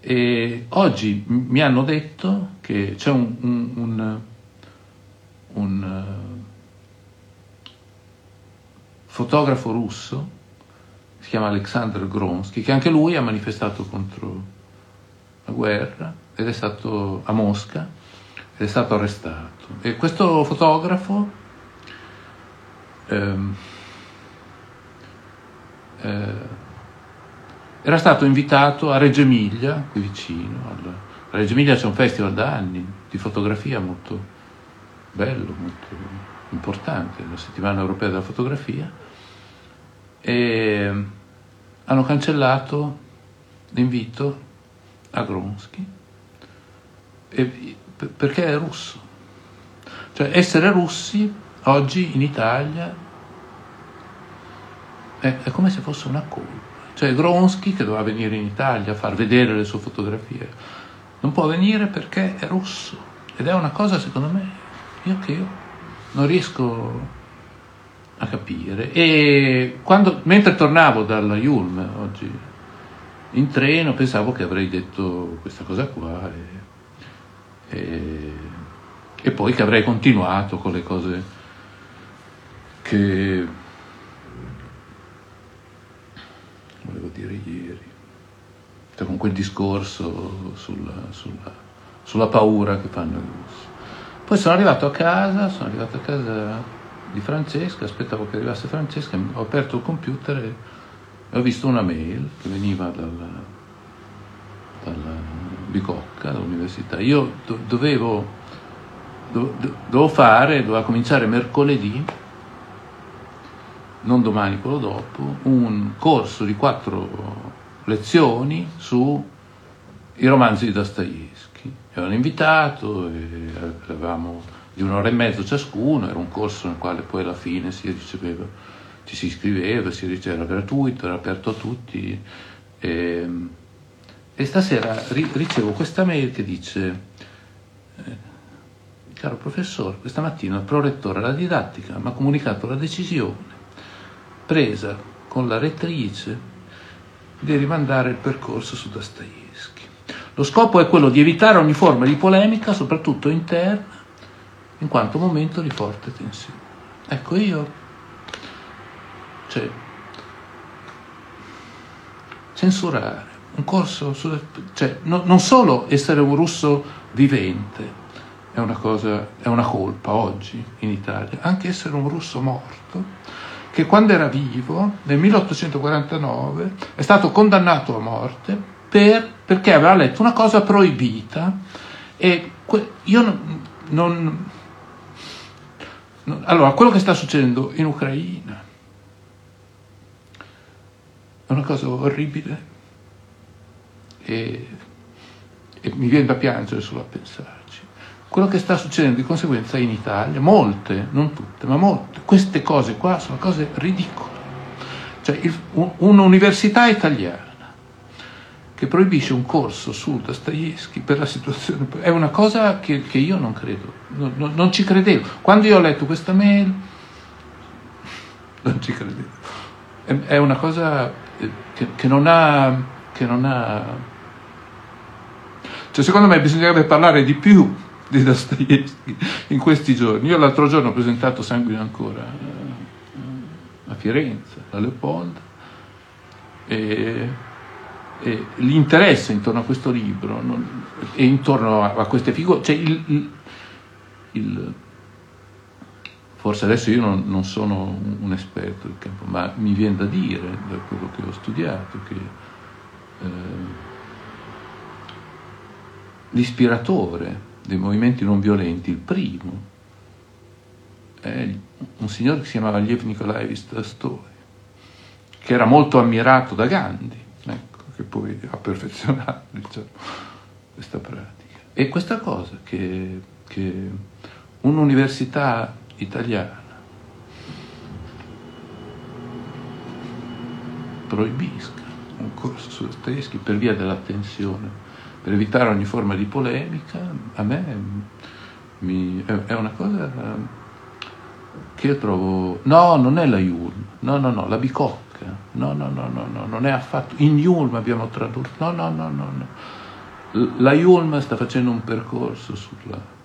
E oggi mi hanno detto che c'è un, un, un, un uh, fotografo russo, si chiama Alexander Gronsky, che anche lui ha manifestato contro la guerra ed è stato a Mosca ed è stato arrestato. E questo fotografo ehm, eh, era stato invitato a Reggio Emilia, qui vicino. A Reggio Emilia c'è un festival da anni di fotografia molto bello, molto importante, la settimana europea della fotografia, e hanno cancellato l'invito a Gronsky perché è russo. Cioè essere russi oggi in Italia è, è come se fosse una colpa. Cioè Gronsky, che doveva venire in Italia a far vedere le sue fotografie, non può venire perché è russo. Ed è una cosa, secondo me, io che io non riesco a capire. E quando, mentre tornavo dalla Yulm oggi in treno, pensavo che avrei detto questa cosa qua e, e, e poi che avrei continuato con le cose che dire ieri, cioè con quel discorso sulla, sulla, sulla paura che fanno i russi. Poi sono arrivato a casa, sono arrivato a casa di Francesca, aspettavo che arrivasse Francesca, ho aperto il computer e ho visto una mail che veniva dalla, dalla Bicocca, dall'università. Io do, dovevo, do, dovevo fare, doveva cominciare mercoledì non domani, quello dopo, un corso di quattro lezioni sui romanzi di Dostoevsky. Avevano invitato e avevamo di un'ora e mezzo ciascuno, era un corso nel quale poi alla fine si riceveva, ci si iscriveva, si riceveva gratuito, era aperto a tutti. E, e stasera ricevo questa mail che dice, eh, caro professore, questa mattina il prorettore alla didattica mi ha comunicato la decisione presa con la rettrice di rimandare il percorso su Dostoevsky. Lo scopo è quello di evitare ogni forma di polemica, soprattutto interna, in quanto momento di forte tensione. Ecco, io, cioè, censurare un corso, su, cioè, no, non solo essere un russo vivente è una cosa, è una colpa oggi in Italia, anche essere un russo morto che quando era vivo, nel 1849, è stato condannato a morte per, perché aveva letto una cosa proibita e que- io non, non, non, Allora, quello che sta succedendo in Ucraina è una cosa orribile e, e mi viene da piangere solo a pensare quello che sta succedendo di conseguenza in Italia, molte, non tutte, ma molte, queste cose qua sono cose ridicole. Cioè il, un, un'università italiana che proibisce un corso su Dostoevsky per la situazione, è una cosa che, che io non credo, non, non, non, ci credevo. Quando io ho letto questa mail, non ci credevo. È, è una cosa eh, che, che non ha... Che non ha cioè, secondo me bisognerebbe parlare di più di Dostoevsky in questi giorni. Io l'altro giorno ho presentato Sanguine ancora a Firenze, a Leopoldo, e, e l'interesse intorno a questo libro non, e intorno a, a, queste figure, cioè il, il, il, forse adesso io non, non, sono un esperto del campo, ma mi viene da dire, da quello che ho studiato, che eh, l'ispiratore dei movimenti non violenti, il primo è un signore che si chiamava Liev Nikolaevich Tolstoi, che era molto ammirato da Gandhi, ecco, che poi ha perfezionato diciamo, questa pratica. E questa cosa che, che un'università italiana proibisca un corso su Dostoevsky per via della tensione per evitare ogni forma di polemica, a me mi, è una cosa che io trovo... No, non è la Yulm, no, no, no, la bicocca, no, no, no, no, no, non è affatto... In Yulm abbiamo tradotto, no, no, no, no, no. la Yulm sta facendo un percorso sulla